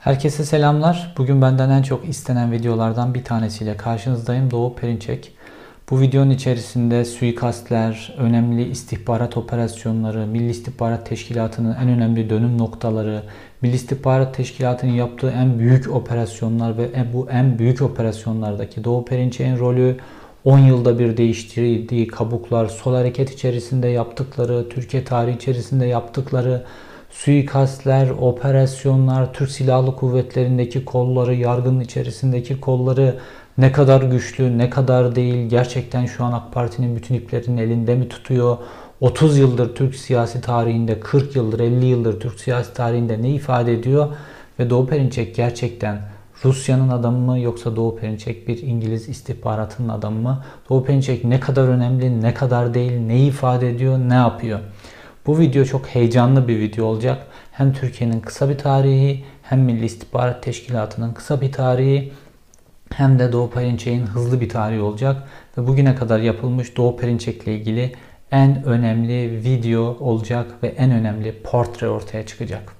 Herkese selamlar. Bugün benden en çok istenen videolardan bir tanesiyle karşınızdayım. Doğu Perinçek. Bu videonun içerisinde suikastler, önemli istihbarat operasyonları, Milli İstihbarat Teşkilatı'nın en önemli dönüm noktaları, Milli İstihbarat Teşkilatı'nın yaptığı en büyük operasyonlar ve bu en büyük operasyonlardaki Doğu Perinçek'in rolü, 10 yılda bir değiştirdiği kabuklar, sol hareket içerisinde yaptıkları, Türkiye tarihi içerisinde yaptıkları, suikastler, operasyonlar, Türk Silahlı Kuvvetleri'ndeki kolları, yargının içerisindeki kolları ne kadar güçlü, ne kadar değil, gerçekten şu an AK Parti'nin bütün iplerinin elinde mi tutuyor? 30 yıldır Türk siyasi tarihinde, 40 yıldır, 50 yıldır Türk siyasi tarihinde ne ifade ediyor? Ve Doğu Perinçek gerçekten Rusya'nın adamı mı yoksa Doğu Perinçek bir İngiliz istihbaratının adamı mı? Doğu Perinçek ne kadar önemli, ne kadar değil, ne ifade ediyor, ne yapıyor? Bu video çok heyecanlı bir video olacak. Hem Türkiye'nin kısa bir tarihi hem Milli İstihbarat Teşkilatı'nın kısa bir tarihi hem de Doğu Perinçek'in hızlı bir tarihi olacak. Ve bugüne kadar yapılmış Doğu Perinçek ile ilgili en önemli video olacak ve en önemli portre ortaya çıkacak.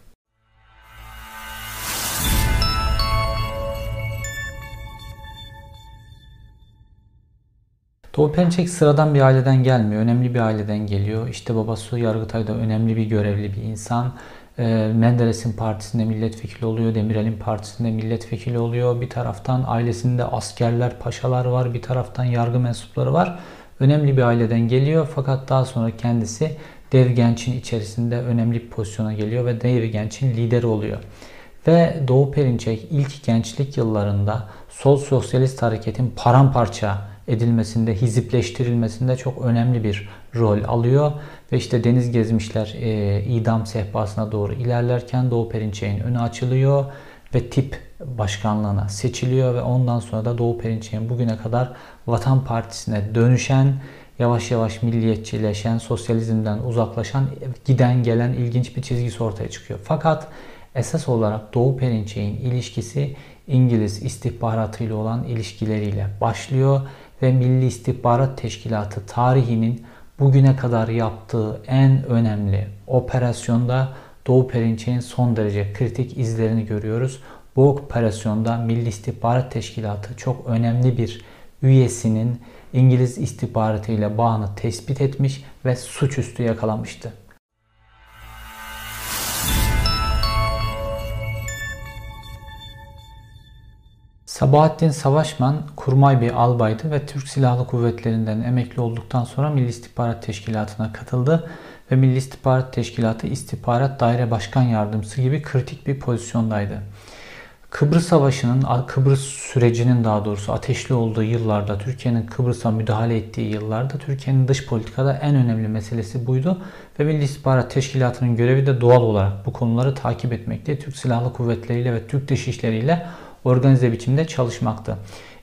Doğu Perinçek sıradan bir aileden gelmiyor. Önemli bir aileden geliyor. İşte babası Yargıtay'da önemli bir görevli bir insan. Ee, Menderes'in partisinde milletvekili oluyor. Demirel'in partisinde milletvekili oluyor. Bir taraftan ailesinde askerler, paşalar var. Bir taraftan yargı mensupları var. Önemli bir aileden geliyor. Fakat daha sonra kendisi Dev Genç'in içerisinde önemli bir pozisyona geliyor ve Dev Genç'in lideri oluyor. Ve Doğu Perinçek ilk gençlik yıllarında sol sosyalist hareketin paramparça edilmesinde, hizipleştirilmesinde çok önemli bir rol alıyor. Ve işte deniz gezmişler e, idam sehpasına doğru ilerlerken Doğu Perinçek'in önü açılıyor ve tip başkanlığına seçiliyor ve ondan sonra da Doğu Perinçek'in bugüne kadar Vatan Partisi'ne dönüşen, yavaş yavaş milliyetçileşen, sosyalizmden uzaklaşan, giden gelen ilginç bir çizgisi ortaya çıkıyor. Fakat esas olarak Doğu Perinçek'in ilişkisi İngiliz istihbaratıyla olan ilişkileriyle başlıyor ve Milli İstihbarat Teşkilatı tarihinin bugüne kadar yaptığı en önemli operasyonda Doğu Perinçek'in son derece kritik izlerini görüyoruz. Bu operasyonda Milli İstihbarat Teşkilatı çok önemli bir üyesinin İngiliz istihbaratı ile bağını tespit etmiş ve suçüstü yakalamıştı. Sabahattin Savaşman kurmay bir albaydı ve Türk Silahlı Kuvvetleri'nden emekli olduktan sonra Milli İstihbarat Teşkilatı'na katıldı ve Milli İstihbarat Teşkilatı İstihbarat Daire Başkan Yardımcısı gibi kritik bir pozisyondaydı. Kıbrıs Savaşı'nın, Kıbrıs sürecinin daha doğrusu ateşli olduğu yıllarda, Türkiye'nin Kıbrıs'a müdahale ettiği yıllarda Türkiye'nin dış politikada en önemli meselesi buydu. Ve Milli İstihbarat Teşkilatı'nın görevi de doğal olarak bu konuları takip etmekte. Türk Silahlı Kuvvetleri ile ve Türk Dışişleri ile organize biçimde çalışmakta.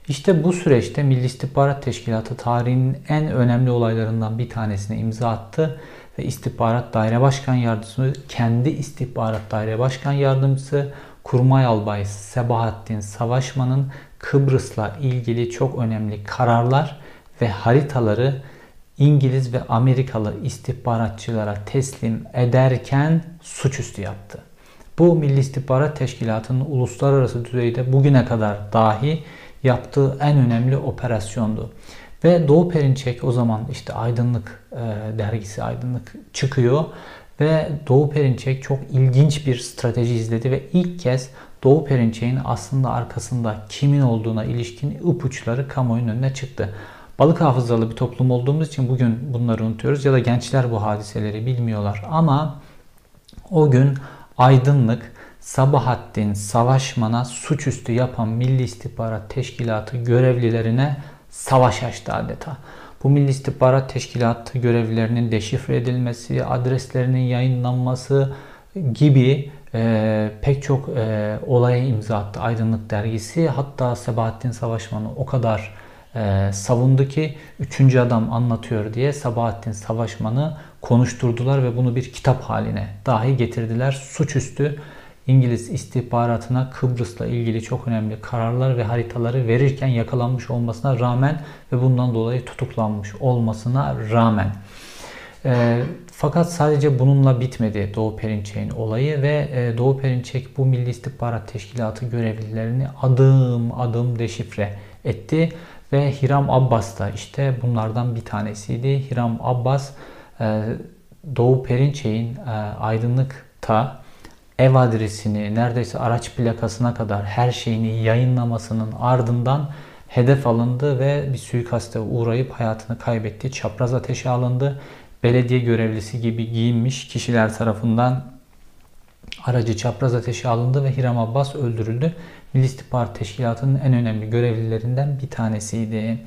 İşte bu süreçte Milli İstihbarat Teşkilatı tarihinin en önemli olaylarından bir tanesine imza attı ve İstihbarat Daire Başkan Yardımcısı, kendi İstihbarat Daire Başkan Yardımcısı Kurmay Albay Sebahattin Savaşman'ın Kıbrıs'la ilgili çok önemli kararlar ve haritaları İngiliz ve Amerikalı istihbaratçılara teslim ederken suçüstü yaptı. Bu Milli İstihbarat Teşkilatı'nın uluslararası düzeyde bugüne kadar dahi yaptığı en önemli operasyondu. Ve Doğu Perinçek o zaman işte Aydınlık e, dergisi Aydınlık çıkıyor ve Doğu Perinçek çok ilginç bir strateji izledi ve ilk kez Doğu Perinçek'in aslında arkasında kimin olduğuna ilişkin ipuçları kamuoyunun önüne çıktı. Balık hafızalı bir toplum olduğumuz için bugün bunları unutuyoruz ya da gençler bu hadiseleri bilmiyorlar ama o gün aydınlık Sabahattin Savaşman'a suçüstü yapan Milli İstihbarat Teşkilatı görevlilerine savaş açtı adeta. Bu Milli İstihbarat Teşkilatı görevlilerinin deşifre edilmesi, adreslerinin yayınlanması gibi e, pek çok e, olaya imza attı Aydınlık Dergisi. Hatta Sabahattin Savaşman'ı o kadar e, savundu ki üçüncü adam anlatıyor diye Sabahattin Savaşman'ı konuşturdular ve bunu bir kitap haline dahi getirdiler. Suçüstü İngiliz istihbaratına Kıbrıs'la ilgili çok önemli kararlar ve haritaları verirken yakalanmış olmasına rağmen ve bundan dolayı tutuklanmış olmasına rağmen. E, fakat sadece bununla bitmedi Doğu Perinçek'in olayı ve e, Doğu Perinçek bu Milli İstihbarat Teşkilatı görevlilerini adım adım deşifre etti ve Hiram Abbas da işte bunlardan bir tanesiydi. Hiram Abbas e, Doğu Perinçek'in e, aydınlıkta ev adresini neredeyse araç plakasına kadar her şeyini yayınlamasının ardından hedef alındı ve bir suikaste uğrayıp hayatını kaybetti. Çapraz ateşe alındı. Belediye görevlisi gibi giyinmiş kişiler tarafından aracı çapraz ateşe alındı ve Hiram Abbas öldürüldü. Milli İstihbarat Teşkilatı'nın en önemli görevlilerinden bir tanesiydi.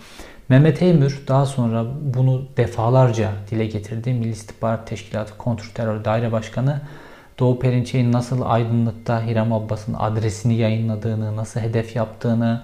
Mehmet Eymür daha sonra bunu defalarca dile getirdi. Milli İstihbarat Teşkilatı Kontrterör Daire Başkanı Doğu Perinçek'in nasıl aydınlıkta Hiram Abbas'ın adresini yayınladığını, nasıl hedef yaptığını,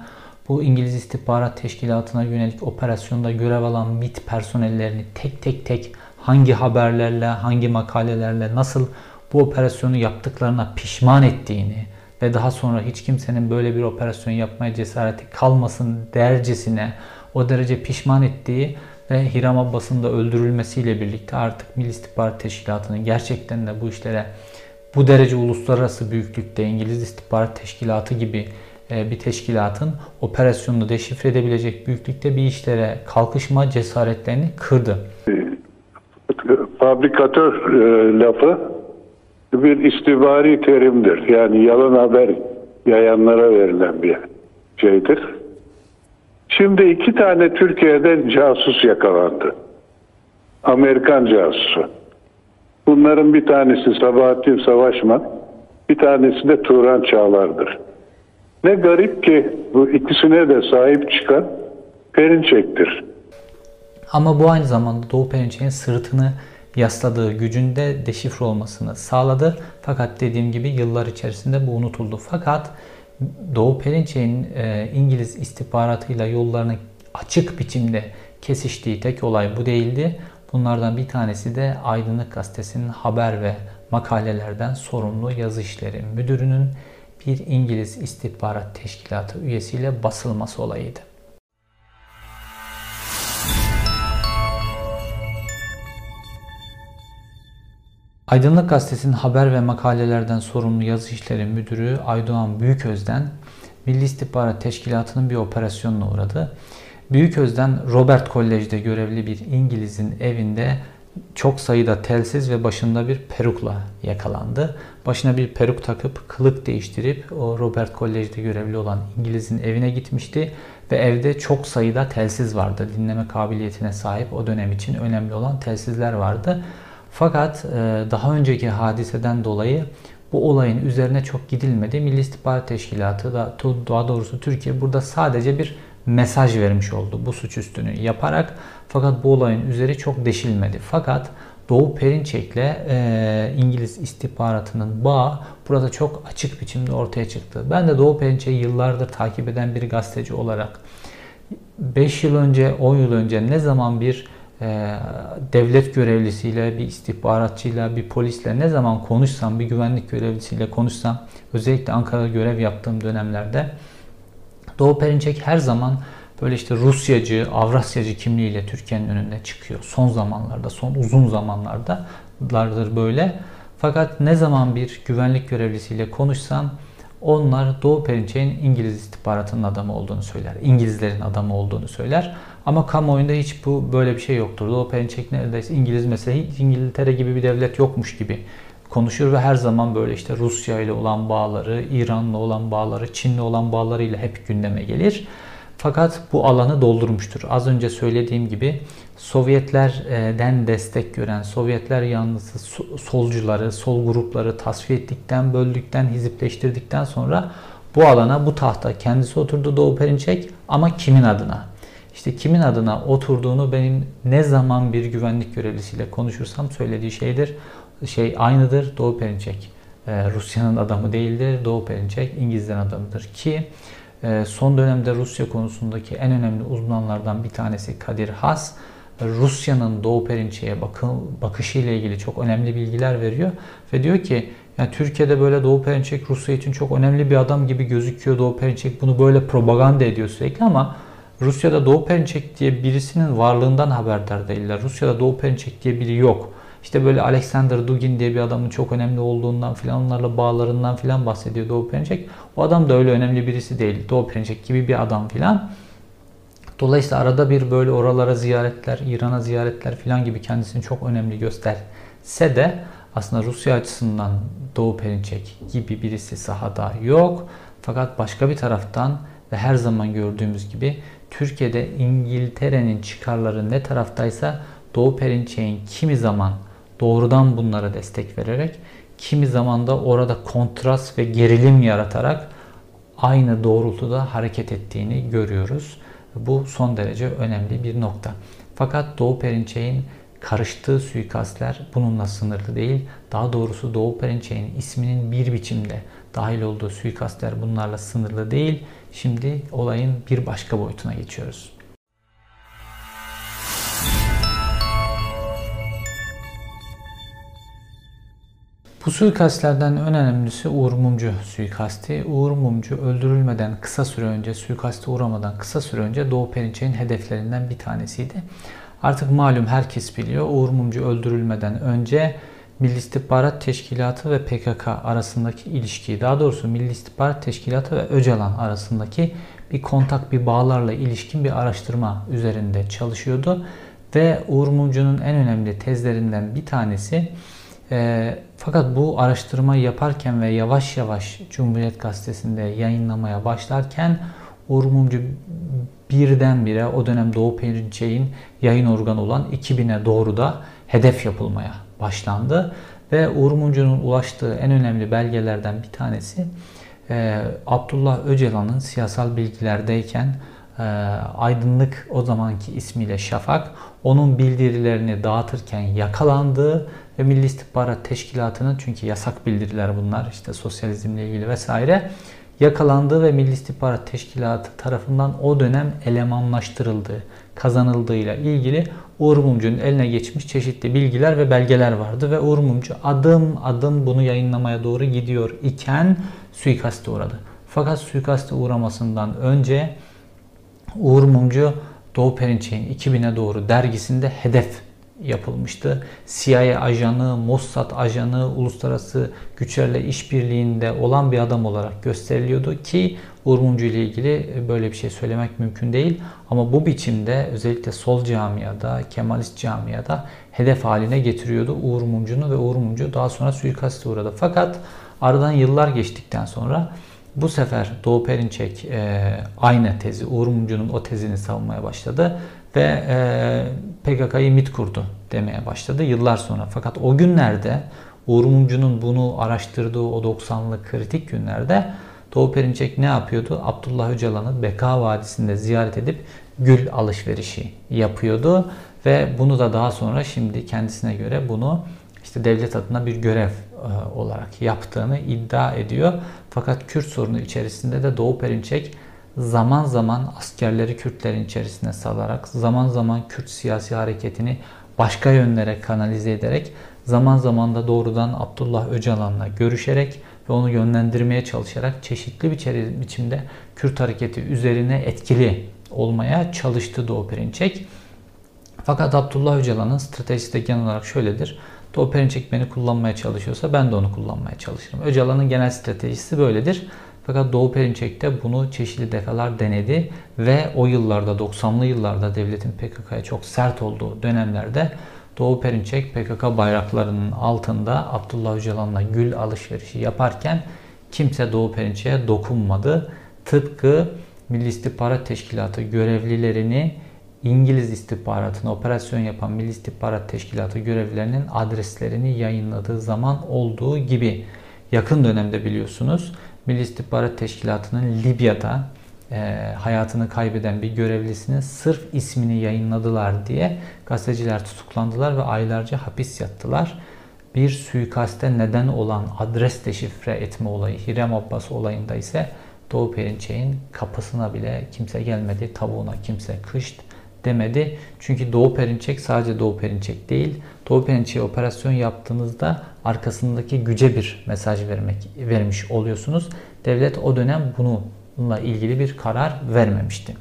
bu İngiliz İstihbarat Teşkilatı'na yönelik operasyonda görev alan MIT personellerini tek tek tek hangi haberlerle, hangi makalelerle nasıl bu operasyonu yaptıklarına pişman ettiğini ve daha sonra hiç kimsenin böyle bir operasyon yapmaya cesareti kalmasın dercesine o derece pişman ettiği ve Hiram Abbas'ın da öldürülmesiyle birlikte artık Milli İstihbarat Teşkilatı'nın gerçekten de bu işlere bu derece uluslararası büyüklükte İngiliz İstihbarat Teşkilatı gibi e, bir teşkilatın operasyonunu deşifre edebilecek büyüklükte bir işlere kalkışma cesaretlerini kırdı. Fabrikatör e, lafı bir istihbari terimdir. Yani yalan haber yayanlara verilen bir şeydir. Şimdi iki tane Türkiye'de casus yakalandı. Amerikan casusu. Bunların bir tanesi Sabahattin Savaşman, bir tanesi de Turan Çağlar'dır. Ne garip ki bu ikisine de sahip çıkan Perinçek'tir. Ama bu aynı zamanda Doğu Perinçek'in sırtını yasladığı gücünde deşifre olmasını sağladı. Fakat dediğim gibi yıllar içerisinde bu unutuldu. Fakat Doğu Perinçek'in e, İngiliz istihbaratıyla yollarını açık biçimde kesiştiği tek olay bu değildi. Bunlardan bir tanesi de Aydınlık Gazetesi'nin haber ve makalelerden sorumlu yazı işleri müdürünün bir İngiliz istihbarat teşkilatı üyesiyle basılması olayıydı. Aydınlık Gazetesi'nin haber ve makalelerden sorumlu yazı işleri müdürü Aydoğan Büyüköz'den Milli İstihbarat Teşkilatı'nın bir operasyonuna uğradı. Büyüköz'den Robert Kolej'de görevli bir İngiliz'in evinde çok sayıda telsiz ve başında bir perukla yakalandı. Başına bir peruk takıp kılık değiştirip o Robert Kolej'de görevli olan İngiliz'in evine gitmişti ve evde çok sayıda telsiz vardı. Dinleme kabiliyetine sahip o dönem için önemli olan telsizler vardı. Fakat e, daha önceki hadiseden dolayı bu olayın üzerine çok gidilmedi. Milli İstihbarat Teşkilatı da daha doğrusu Türkiye burada sadece bir mesaj vermiş oldu bu suçüstünü yaparak. Fakat bu olayın üzeri çok deşilmedi. Fakat Doğu Perinçek'le e, İngiliz istihbaratının bağı burada çok açık biçimde ortaya çıktı. Ben de Doğu Perinçek'i yıllardır takip eden bir gazeteci olarak 5 yıl önce, 10 yıl önce ne zaman bir e, devlet görevlisiyle, bir istihbaratçıyla, bir polisle ne zaman konuşsam, bir güvenlik görevlisiyle konuşsam, özellikle Ankara'da görev yaptığım dönemlerde Doğu Perinçek her zaman böyle işte Rusyacı, Avrasyacı kimliğiyle Türkiye'nin önüne çıkıyor. Son zamanlarda, son uzun zamanlarda lardır böyle. Fakat ne zaman bir güvenlik görevlisiyle konuşsam onlar Doğu Perinçek'in İngiliz istihbaratının adamı olduğunu söyler. İngilizlerin adamı olduğunu söyler. Ama kamuoyunda hiç bu böyle bir şey yoktur. Doğu Perinçek neredeyse İngiliz mesela İngiltere gibi bir devlet yokmuş gibi konuşur ve her zaman böyle işte Rusya ile olan bağları, İran'la olan bağları, Çin'le olan bağlarıyla hep gündeme gelir. Fakat bu alanı doldurmuştur. Az önce söylediğim gibi Sovyetlerden destek gören, Sovyetler yanlısı solcuları, sol grupları tasfiye ettikten, böldükten, hizipleştirdikten sonra bu alana, bu tahta kendisi oturdu Doğu Perinçek ama kimin adına? İşte kimin adına oturduğunu benim ne zaman bir güvenlik görevlisiyle konuşursam söylediği şeydir. Şey aynıdır. Doğu Perinçek e, Rusya'nın adamı değildir. Doğu Perinçek İngilizlerin adamıdır ki e, son dönemde Rusya konusundaki en önemli uzmanlardan bir tanesi Kadir Has Rusya'nın Doğu Perinçek'e bakışı ile ilgili çok önemli bilgiler veriyor ve diyor ki yani Türkiye'de böyle Doğu Perinçek Rusya için çok önemli bir adam gibi gözüküyor. Doğu Perinçek bunu böyle propaganda ediyor sürekli ama Rusya'da Doğu Perinçek diye birisinin varlığından haberdar değiller. Rusya'da Doğu Perinçek diye biri yok. İşte böyle Alexander Dugin diye bir adamın çok önemli olduğundan filan onlarla bağlarından filan bahsediyor Doğu Perinçek. O adam da öyle önemli birisi değil. Doğu Perinçek gibi bir adam filan. Dolayısıyla arada bir böyle oralara ziyaretler, İran'a ziyaretler filan gibi kendisini çok önemli gösterse de aslında Rusya açısından Doğu Perinçek gibi birisi sahada yok. Fakat başka bir taraftan ve her zaman gördüğümüz gibi Türkiye'de İngiltere'nin çıkarları ne taraftaysa Doğu Perinçek'in kimi zaman doğrudan bunlara destek vererek kimi zaman da orada kontrast ve gerilim yaratarak aynı doğrultuda hareket ettiğini görüyoruz. Bu son derece önemli bir nokta. Fakat Doğu Perinçek'in karıştığı suikastler bununla sınırlı değil. Daha doğrusu Doğu Perinçek'in isminin bir biçimde dahil olduğu suikastler bunlarla sınırlı değil. Şimdi olayın bir başka boyutuna geçiyoruz. Bu suikastlerden en önemlisi Uğur Mumcu suikasti. Uğur Mumcu öldürülmeden kısa süre önce, suikaste uğramadan kısa süre önce Doğu Perinçek'in hedeflerinden bir tanesiydi. Artık malum herkes biliyor. Uğur Mumcu öldürülmeden önce Milli İstihbarat Teşkilatı ve PKK arasındaki ilişkiyi, daha doğrusu Milli İstihbarat Teşkilatı ve Öcalan arasındaki bir kontak, bir bağlarla ilişkin bir araştırma üzerinde çalışıyordu. Ve Uğur Mumcu'nun en önemli tezlerinden bir tanesi e, fakat bu araştırmayı yaparken ve yavaş yavaş Cumhuriyet Gazetesi'nde yayınlamaya başlarken Uğur Mumcu birdenbire o dönem Doğu Perinçek'in yayın organı olan 2000'e doğru da hedef yapılmaya başlandı. Ve Uğur Mumcu'nun ulaştığı en önemli belgelerden bir tanesi e, Abdullah Öcalan'ın siyasal bilgilerdeyken e, Aydınlık o zamanki ismiyle Şafak onun bildirilerini dağıtırken yakalandığı ve Milli İstihbarat Teşkilatı'nın çünkü yasak bildiriler bunlar işte sosyalizmle ilgili vesaire yakalandığı ve Milli İstihbarat Teşkilatı tarafından o dönem elemanlaştırıldığı, kazanıldığıyla ilgili Uğur Mumcu'nun eline geçmiş çeşitli bilgiler ve belgeler vardı ve Uğur Mumcu adım adım bunu yayınlamaya doğru gidiyor iken suikaste uğradı. Fakat suikaste uğramasından önce Uğur Mumcu Doğu Perinçek'in 2000'e doğru dergisinde hedef yapılmıştı. CIA ajanı, Mossad ajanı, uluslararası güçlerle işbirliğinde olan bir adam olarak gösteriliyordu ki Uğur Mumcu ile ilgili böyle bir şey söylemek mümkün değil. Ama bu biçimde özellikle sol camiada, Kemalist camiada hedef haline getiriyordu Uğur Mumcu'nu ve Uğur Mumcu daha sonra suikaste uğradı. Fakat aradan yıllar geçtikten sonra bu sefer Doğu Perinçek e, aynı tezi, Uğur Mumcu'nun o tezini savunmaya başladı ve e, PKK'yı MIT kurdu demeye başladı yıllar sonra. Fakat o günlerde Uğur Mumcu'nun bunu araştırdığı o 90'lı kritik günlerde Doğu Perinçek ne yapıyordu? Abdullah Öcalan'ı Beka Vadisi'nde ziyaret edip gül alışverişi yapıyordu. Ve bunu da daha sonra şimdi kendisine göre bunu işte devlet adına bir görev e, olarak yaptığını iddia ediyor. Fakat Kürt sorunu içerisinde de Doğu Perinçek zaman zaman askerleri Kürtlerin içerisine salarak, zaman zaman Kürt siyasi hareketini başka yönlere kanalize ederek, zaman zaman da doğrudan Abdullah Öcalan'la görüşerek ve onu yönlendirmeye çalışarak çeşitli bir biçimde Kürt hareketi üzerine etkili olmaya çalıştı Doğu Perinçek. Fakat Abdullah Öcalan'ın stratejisi de genel olarak şöyledir. Doğu Perinçek beni kullanmaya çalışıyorsa ben de onu kullanmaya çalışırım. Öcalan'ın genel stratejisi böyledir. Fakat Doğu Perinçek de bunu çeşitli defalar denedi ve o yıllarda 90'lı yıllarda devletin PKK'ya çok sert olduğu dönemlerde Doğu Perinçek PKK bayraklarının altında Abdullah Öcalan'la gül alışverişi yaparken kimse Doğu Perinçek'e dokunmadı. Tıpkı Milli İstihbarat Teşkilatı görevlilerini İngiliz istihbaratına operasyon yapan Milli İstihbarat Teşkilatı görevlilerinin adreslerini yayınladığı zaman olduğu gibi yakın dönemde biliyorsunuz Milli İstihbarat Teşkilatı'nın Libya'da e, hayatını kaybeden bir görevlisinin sırf ismini yayınladılar diye gazeteciler tutuklandılar ve aylarca hapis yattılar. Bir suikaste neden olan adres deşifre etme olayı Hirem Abbas olayında ise Doğu Perinçek'in kapısına bile kimse gelmedi, tavuğuna kimse kışt demedi. Çünkü Doğu Perinçek sadece Doğu Perinçek değil. Doğu Perinçek'e operasyon yaptığınızda arkasındaki güce bir mesaj vermek vermiş oluyorsunuz. Devlet o dönem bununla ilgili bir karar vermemişti.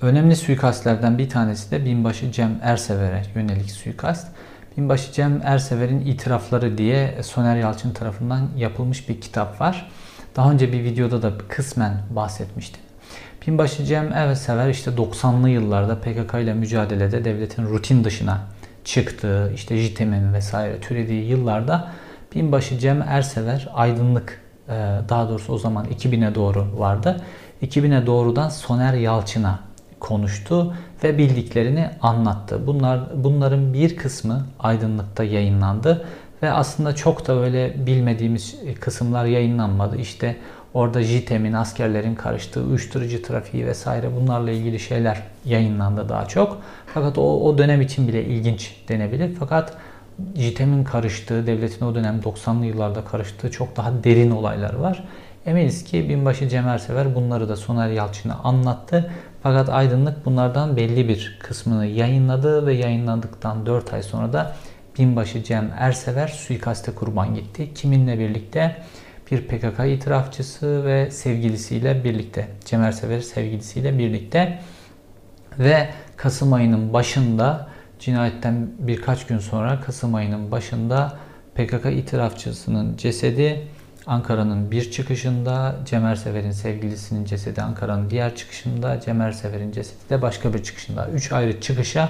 Önemli suikastlerden bir tanesi de binbaşı Cem Ersever'e yönelik suikast. Binbaşı Cem Ersever'in itirafları diye Soner Yalçın tarafından yapılmış bir kitap var. Daha önce bir videoda da kısmen bahsetmiştim. Binbaşı Cem Ersever işte 90'lı yıllarda PKK ile mücadelede devletin rutin dışına çıktığı, işte JITEM'in vesaire türediği yıllarda Binbaşı Cem Ersever aydınlık e, daha doğrusu o zaman 2000'e doğru vardı. 2000'e doğrudan Soner Yalçın'a konuştu ve bildiklerini anlattı. Bunlar bunların bir kısmı aydınlıkta yayınlandı ve aslında çok da öyle bilmediğimiz kısımlar yayınlanmadı. İşte orada JITEM'in, askerlerin karıştığı uyuşturucu trafiği vesaire bunlarla ilgili şeyler yayınlandı daha çok. Fakat o, o dönem için bile ilginç denebilir. Fakat JITEM'in karıştığı, devletin o dönem 90'lı yıllarda karıştığı çok daha derin olaylar var. Eminiz ki binbaşı Cem Ersever bunları da Soner Yalçın'a anlattı. Fakat Aydınlık bunlardan belli bir kısmını yayınladı ve yayınlandıktan 4 ay sonra da binbaşı Cem Ersever suikaste kurban gitti. Kiminle birlikte? Bir PKK itirafçısı ve sevgilisiyle birlikte. Cem Ersever sevgilisiyle birlikte. Ve Kasım ayının başında cinayetten birkaç gün sonra Kasım ayının başında PKK itirafçısının cesedi Ankara'nın bir çıkışında, Cemer Sever'in sevgilisinin cesedi Ankara'nın diğer çıkışında, Cemer Sever'in cesedi de başka bir çıkışında. Üç ayrı çıkışa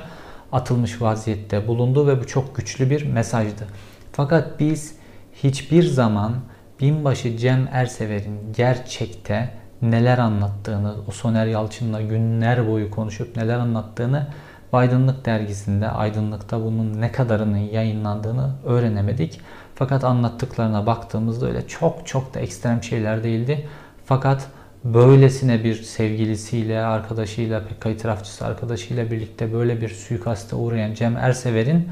atılmış vaziyette bulundu ve bu çok güçlü bir mesajdı. Fakat biz hiçbir zaman binbaşı Cem Ersever'in gerçekte neler anlattığını, o Soner Yalçın'la günler boyu konuşup neler anlattığını Aydınlık dergisinde, Aydınlık'ta bunun ne kadarının yayınlandığını öğrenemedik. Fakat anlattıklarına baktığımızda öyle çok çok da ekstrem şeyler değildi. Fakat böylesine bir sevgilisiyle, arkadaşıyla, PKK itirafçısı arkadaşıyla birlikte böyle bir suikaste uğrayan Cem Ersever'in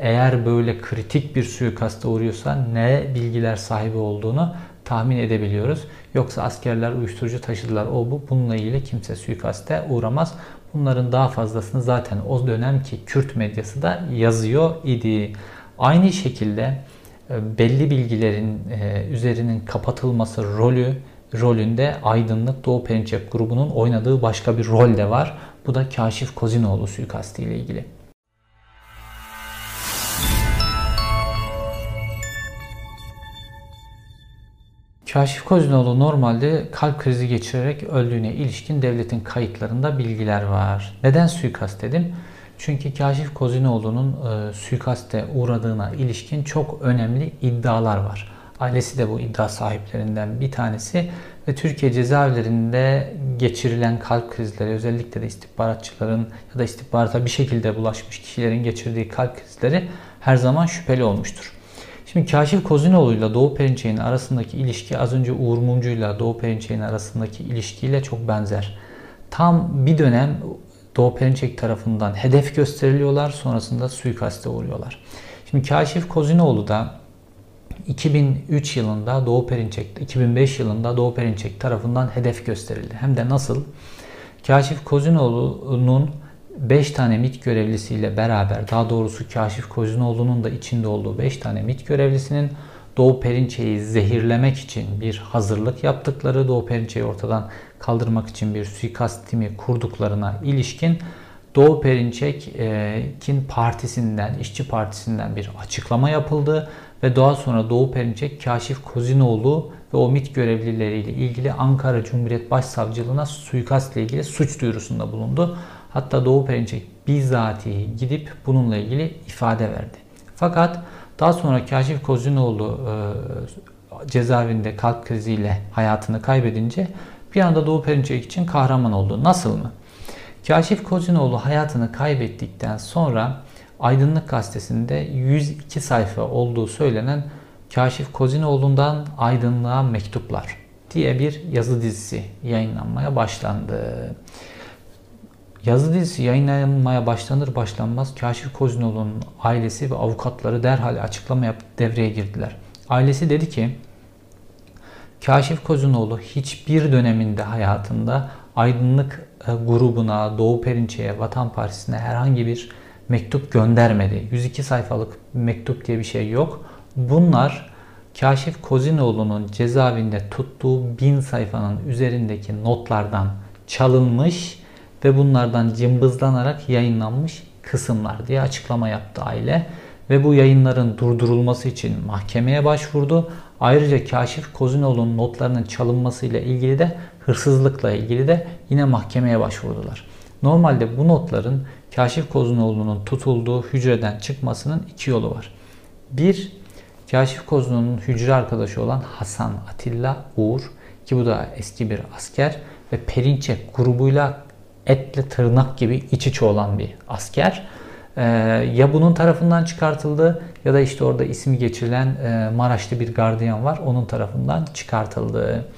eğer böyle kritik bir suikaste uğruyorsa ne bilgiler sahibi olduğunu tahmin edebiliyoruz. Yoksa askerler uyuşturucu taşıdılar o bu bununla ilgili kimse suikaste uğramaz. Bunların daha fazlasını zaten o dönemki Kürt medyası da yazıyor idi. Aynı şekilde e, belli bilgilerin e, üzerinin kapatılması rolü rolünde Aydınlık Doğu Perinçek grubunun oynadığı başka bir rol de var. Bu da Kaşif Kozinoğlu suikastı ile ilgili. Kaşif Kozinoğlu normalde kalp krizi geçirerek öldüğüne ilişkin devletin kayıtlarında bilgiler var. Neden suikast dedim? Çünkü Kaşif Kozinoğlu'nun e, suikaste uğradığına ilişkin çok önemli iddialar var. Ailesi de bu iddia sahiplerinden bir tanesi ve Türkiye cezaevlerinde geçirilen kalp krizleri özellikle de istihbaratçıların ya da istihbarata bir şekilde bulaşmış kişilerin geçirdiği kalp krizleri her zaman şüpheli olmuştur. Şimdi Kaşif Kozinoğlu ile Doğu Perinçek'in arasındaki ilişki az önce Uğur Mumcu ile Doğu Perinçek'in arasındaki ilişkiyle çok benzer. Tam bir dönem Doğu Perinçek tarafından hedef gösteriliyorlar sonrasında suikaste uğruyorlar. Şimdi Kaşif Kozinoğlu da 2003 yılında Doğu Perinçek, 2005 yılında Doğu Perinçek tarafından hedef gösterildi. Hem de nasıl? Kaşif Kozinoğlu'nun 5 tane MIT görevlisiyle beraber daha doğrusu Kaşif Kozinoğlu'nun da içinde olduğu 5 tane MIT görevlisinin Doğu Perinçe'yi zehirlemek için bir hazırlık yaptıkları, Doğu Perinçe'yi ortadan kaldırmak için bir suikast timi kurduklarına ilişkin Doğu Perinçek'in partisinden, işçi partisinden bir açıklama yapıldı ve daha sonra Doğu Perinçek, Kaşif Kozinoğlu ve o MIT görevlileriyle ilgili Ankara Cumhuriyet Başsavcılığına suikast ile ilgili suç duyurusunda bulundu. Hatta Doğu Perinçek bizatihi gidip bununla ilgili ifade verdi. Fakat daha sonra Kaşif Kozinoğlu e, cezaevinde kalp kriziyle hayatını kaybedince bir anda Doğu Perinçek için kahraman oldu. Nasıl mı? Kaşif Kozinoğlu hayatını kaybettikten sonra Aydınlık Gazetesi'nde 102 sayfa olduğu söylenen Kaşif Kozinoğlu'ndan Aydınlığa Mektuplar diye bir yazı dizisi yayınlanmaya başlandı. Yazı dizisi yayınlanmaya başlanır başlanmaz Kaşif Kozinoğlu'nun ailesi ve avukatları derhal açıklama yapıp devreye girdiler. Ailesi dedi ki Kaşif Kozinoğlu hiçbir döneminde hayatında aydınlık e, grubuna, Doğu Perinçe'ye, Vatan Partisi'ne herhangi bir mektup göndermedi. 102 sayfalık mektup diye bir şey yok. Bunlar Kaşif Kozinoğlu'nun cezaevinde tuttuğu bin sayfanın üzerindeki notlardan çalınmış ve bunlardan cımbızlanarak yayınlanmış kısımlar diye açıklama yaptı aile ve bu yayınların durdurulması için mahkemeye başvurdu. Ayrıca Kaşif Kozinoğlu'nun notlarının çalınmasıyla ilgili de hırsızlıkla ilgili de yine mahkemeye başvurdular. Normalde bu notların Kaşif Kozinoğlu'nun tutulduğu hücreden çıkmasının iki yolu var. Bir, Kaşif Kozinoğlu'nun hücre arkadaşı olan Hasan Atilla Uğur ki bu da eski bir asker ve Perinçek grubuyla etle tırnak gibi iç içe olan bir asker. Ee, ya bunun tarafından çıkartıldı ya da işte orada ismi geçirilen e, Maraşlı bir gardiyan var onun tarafından çıkartıldı.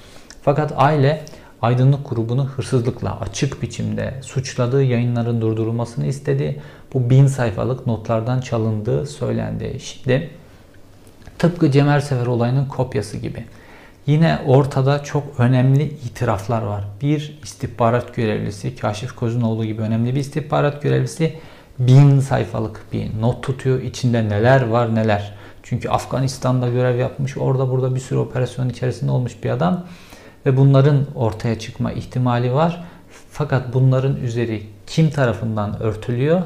Fakat aile aydınlık grubunu hırsızlıkla açık biçimde suçladığı yayınların durdurulmasını istedi. Bu bin sayfalık notlardan çalındığı söylendi. Şimdi tıpkı Cemer Sever olayının kopyası gibi. Yine ortada çok önemli itiraflar var. Bir istihbarat görevlisi, Kaşif Kozunoğlu gibi önemli bir istihbarat görevlisi bin sayfalık bir not tutuyor. İçinde neler var neler. Çünkü Afganistan'da görev yapmış, orada burada bir sürü operasyon içerisinde olmuş bir adam. Ve bunların ortaya çıkma ihtimali var. Fakat bunların üzeri kim tarafından örtülüyor?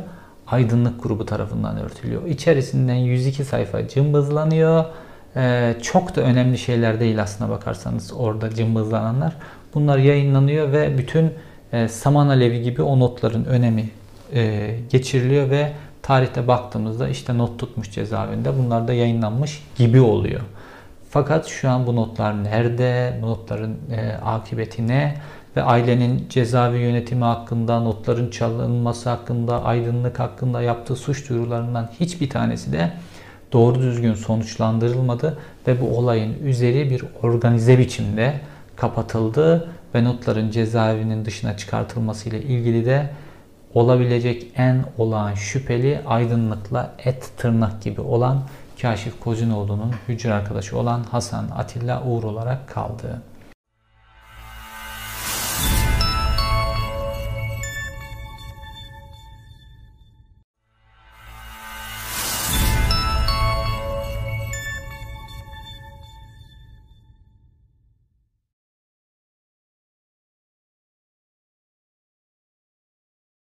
Aydınlık grubu tarafından örtülüyor. İçerisinden 102 sayfa cımbızlanıyor. Ee, çok da önemli şeyler değil aslına bakarsanız orada cımbızlananlar. Bunlar yayınlanıyor ve bütün e, Saman Alevi gibi o notların önemi e, geçiriliyor ve tarihte baktığımızda işte not tutmuş cezaevinde bunlar da yayınlanmış gibi oluyor. Fakat şu an bu notlar nerede? Bu notların e, akıbeti ne? Ve ailenin cezaevi yönetimi hakkında, notların çalınması hakkında, aydınlık hakkında yaptığı suç duyurularından hiçbir tanesi de doğru düzgün sonuçlandırılmadı ve bu olayın üzeri bir organize biçimde kapatıldı ve notların cezaevinin dışına çıkartılması ile ilgili de olabilecek en olağan şüpheli aydınlıkla et tırnak gibi olan Kaşif Kozinoğlu'nun hücre arkadaşı olan Hasan Atilla Uğur olarak kaldı.